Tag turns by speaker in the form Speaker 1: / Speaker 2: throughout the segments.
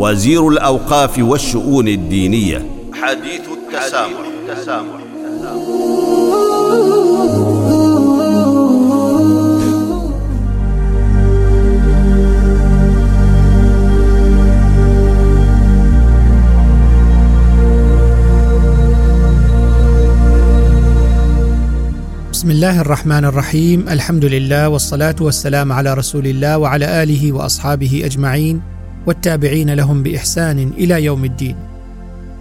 Speaker 1: وزير الأوقاف والشؤون الدينية. حديث التسامح, التسامح.
Speaker 2: بسم الله الرحمن الرحيم. الحمد لله والصلاة والسلام على رسول الله وعلى آله وأصحابه أجمعين. والتابعين لهم بإحسان إلى يوم الدين.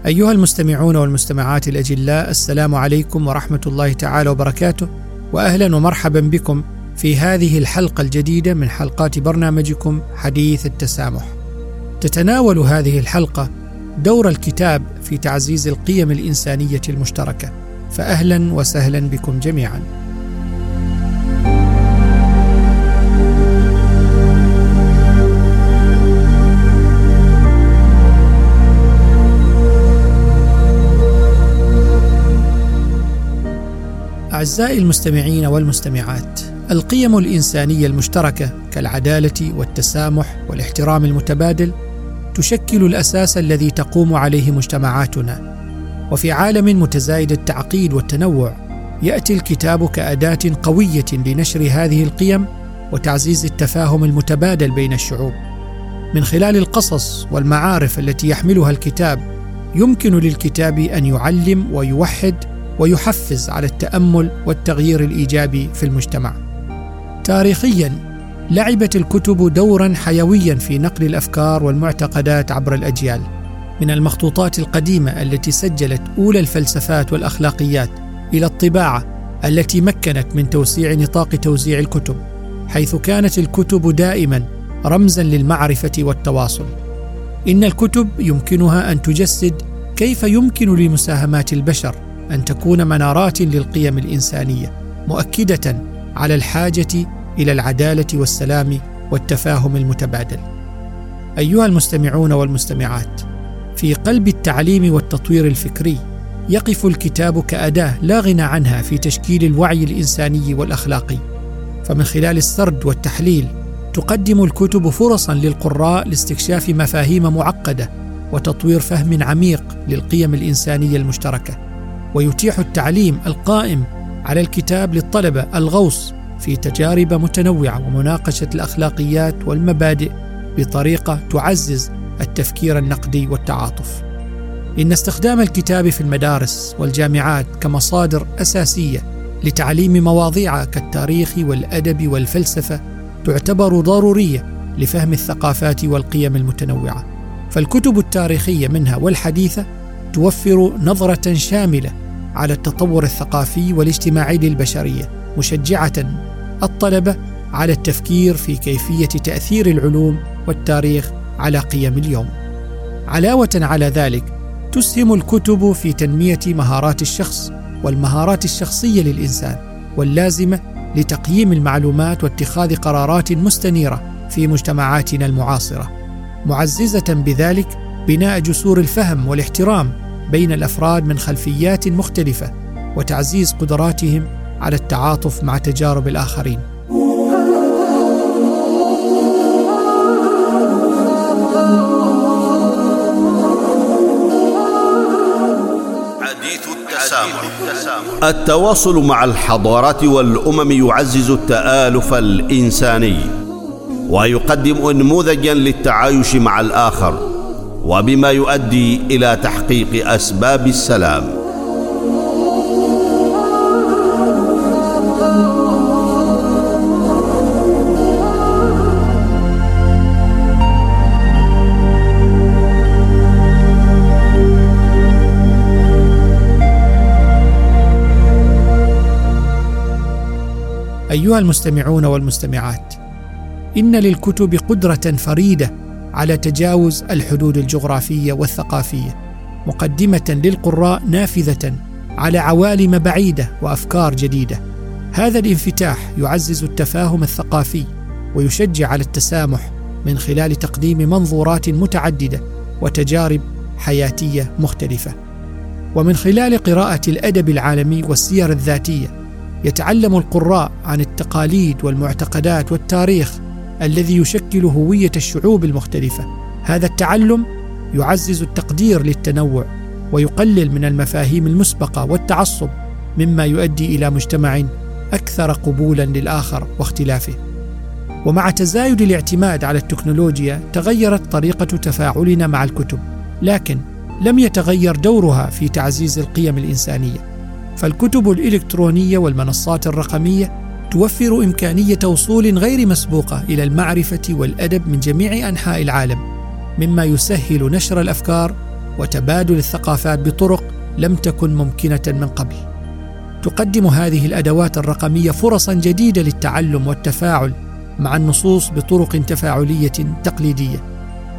Speaker 2: أيها المستمعون والمستمعات الأجلاء السلام عليكم ورحمة الله تعالى وبركاته واهلا ومرحبا بكم في هذه الحلقة الجديدة من حلقات برنامجكم حديث التسامح. تتناول هذه الحلقة دور الكتاب في تعزيز القيم الإنسانية المشتركة. فاهلا وسهلا بكم جميعا. أعزائي المستمعين والمستمعات القيم الإنسانية المشتركة كالعدالة والتسامح والاحترام المتبادل تشكل الأساس الذي تقوم عليه مجتمعاتنا. وفي عالم متزايد التعقيد والتنوع يأتي الكتاب كأداة قوية لنشر هذه القيم وتعزيز التفاهم المتبادل بين الشعوب. من خلال القصص والمعارف التي يحملها الكتاب يمكن للكتاب أن يعلم ويوحد ويحفز على التأمل والتغيير الإيجابي في المجتمع. تاريخيا لعبت الكتب دورا حيويا في نقل الأفكار والمعتقدات عبر الأجيال. من المخطوطات القديمة التي سجلت أولى الفلسفات والأخلاقيات إلى الطباعة التي مكنت من توسيع نطاق توزيع الكتب حيث كانت الكتب دائما رمزا للمعرفة والتواصل. إن الكتب يمكنها أن تجسد كيف يمكن لمساهمات البشر أن تكون منارات للقيم الإنسانية مؤكدة على الحاجة إلى العدالة والسلام والتفاهم المتبادل. أيها المستمعون والمستمعات في قلب التعليم والتطوير الفكري يقف الكتاب كأداة لا غنى عنها في تشكيل الوعي الإنساني والأخلاقي. فمن خلال السرد والتحليل تقدم الكتب فرصا للقراء لاستكشاف مفاهيم معقدة وتطوير فهم عميق للقيم الإنسانية المشتركة. ويتيح التعليم القائم على الكتاب للطلبة الغوص في تجارب متنوعة ومناقشة الأخلاقيات والمبادئ بطريقة تعزز التفكير النقدي والتعاطف. إن استخدام الكتاب في المدارس والجامعات كمصادر أساسية لتعليم مواضيع كالتاريخ والأدب والفلسفة تعتبر ضرورية لفهم الثقافات والقيم المتنوعة. فالكتب التاريخية منها والحديثة توفر نظرة شاملة على التطور الثقافي والاجتماعي للبشرية، مشجعة الطلبة على التفكير في كيفية تأثير العلوم والتاريخ على قيم اليوم. علاوة على ذلك تسهم الكتب في تنمية مهارات الشخص والمهارات الشخصية للإنسان واللازمة لتقييم المعلومات واتخاذ قرارات مستنيرة في مجتمعاتنا المعاصرة معززة بذلك بناء جسور الفهم والاحترام بين الأفراد من خلفيات مختلفة وتعزيز قدراتهم على التعاطف مع تجارب
Speaker 1: الآخرين. التواصل مع الحضارات والأمم يعزز التآلف الإنساني ويقدم انموذجا للتعايش مع الآخر. وبما يؤدي إلى تحقيق أسباب السلام.
Speaker 2: أيها المستمعون والمستمعات إن للكتب قدرة فريدة على تجاوز الحدود الجغرافية والثقافية مقدمة للقراء نافذة على عوالم بعيدة وأفكار جديدة. هذا الانفتاح يعزز التفاهم الثقافي ويشجع على التسامح من خلال تقديم منظورات متعددة وتجارب حياتية مختلفة. ومن خلال قراءة الأدب العالمي والسير الذاتية يتعلم القراء عن التقاليد والمعتقدات والتاريخ الذي يشكل هوية الشعوب المختلفة. هذا التعلم يعزز التقدير للتنوع ويقلل من المفاهيم المسبقة والتعصب مما يؤدي إلى مجتمع أكثر قبولا للآخر واختلافه. ومع تزايد الاعتماد على التكنولوجيا تغيرت طريقة تفاعلنا مع الكتب لكن لم يتغير دورها في تعزيز القيم الإنسانية. فالكتب الإلكترونية والمنصات الرقمية توفر إمكانية وصول غير مسبوقة إلى المعرفة والأدب من جميع أنحاء العالم مما يسهل نشر الأفكار وتبادل الثقافات بطرق لم تكن ممكنة من قبل. تقدم هذه الأدوات الرقمية فرصا جديدة للتعلم والتفاعل مع النصوص بطرق تفاعلية تقليدية.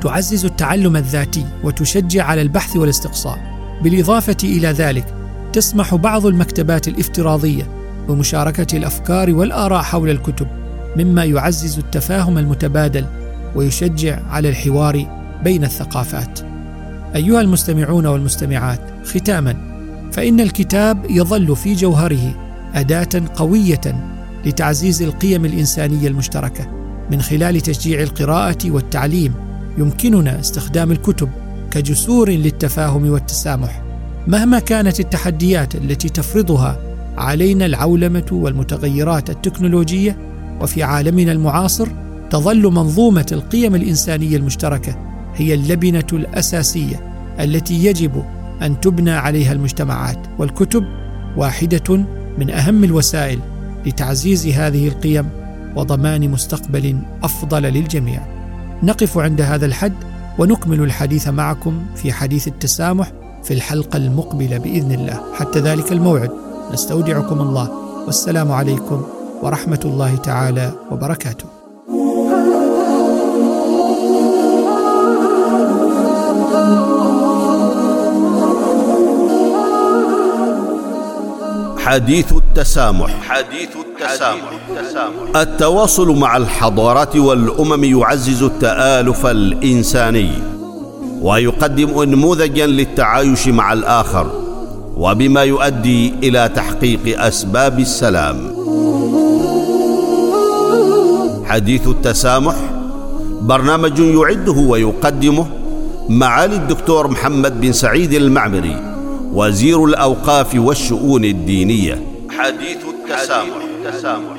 Speaker 2: تعزز التعلم الذاتي وتشجع على البحث والاستقصاء. بالإضافة إلى ذلك تسمح بعض المكتبات الافتراضية بمشاركه الأفكار والآراء حول الكتب مما يعزز التفاهم المتبادل ويشجع على الحوار بين الثقافات. أيها المستمعون والمستمعات ختاما فإن الكتاب يظل في جوهره أداة قوية لتعزيز القيم الإنسانية المشتركة. من خلال تشجيع القراءة والتعليم يمكننا استخدام الكتب كجسور للتفاهم والتسامح. مهما كانت التحديات التي تفرضها علينا العولمة والمتغيرات التكنولوجية وفي عالمنا المعاصر تظل منظومة القيم الإنسانية المشتركة هي اللبنة الأساسية التي يجب أن تبنى عليها المجتمعات والكتب واحدة من أهم الوسائل لتعزيز هذه القيم وضمان مستقبل أفضل للجميع. نقف عند هذا الحد ونكمل الحديث معكم في حديث التسامح في الحلقة المقبلة بإذن الله، حتى ذلك الموعد نستودعكم الله. والسلام عليكم ورحمة الله تعالى وبركاته.
Speaker 1: حديث التسامح. حديث التسامح. التواصل مع الحضارات والأمم يعزز التآلف الإنساني ويقدم انموذجا للتعايش مع الآخر. وبما يؤدي إلى تحقيق أسباب السلام حديث التسامح برنامج يعده ويقدمه معالي الدكتور محمد بن سعيد المعمري وزير الأوقاف والشؤون الدينية حديث التسامح, حديث التسامح.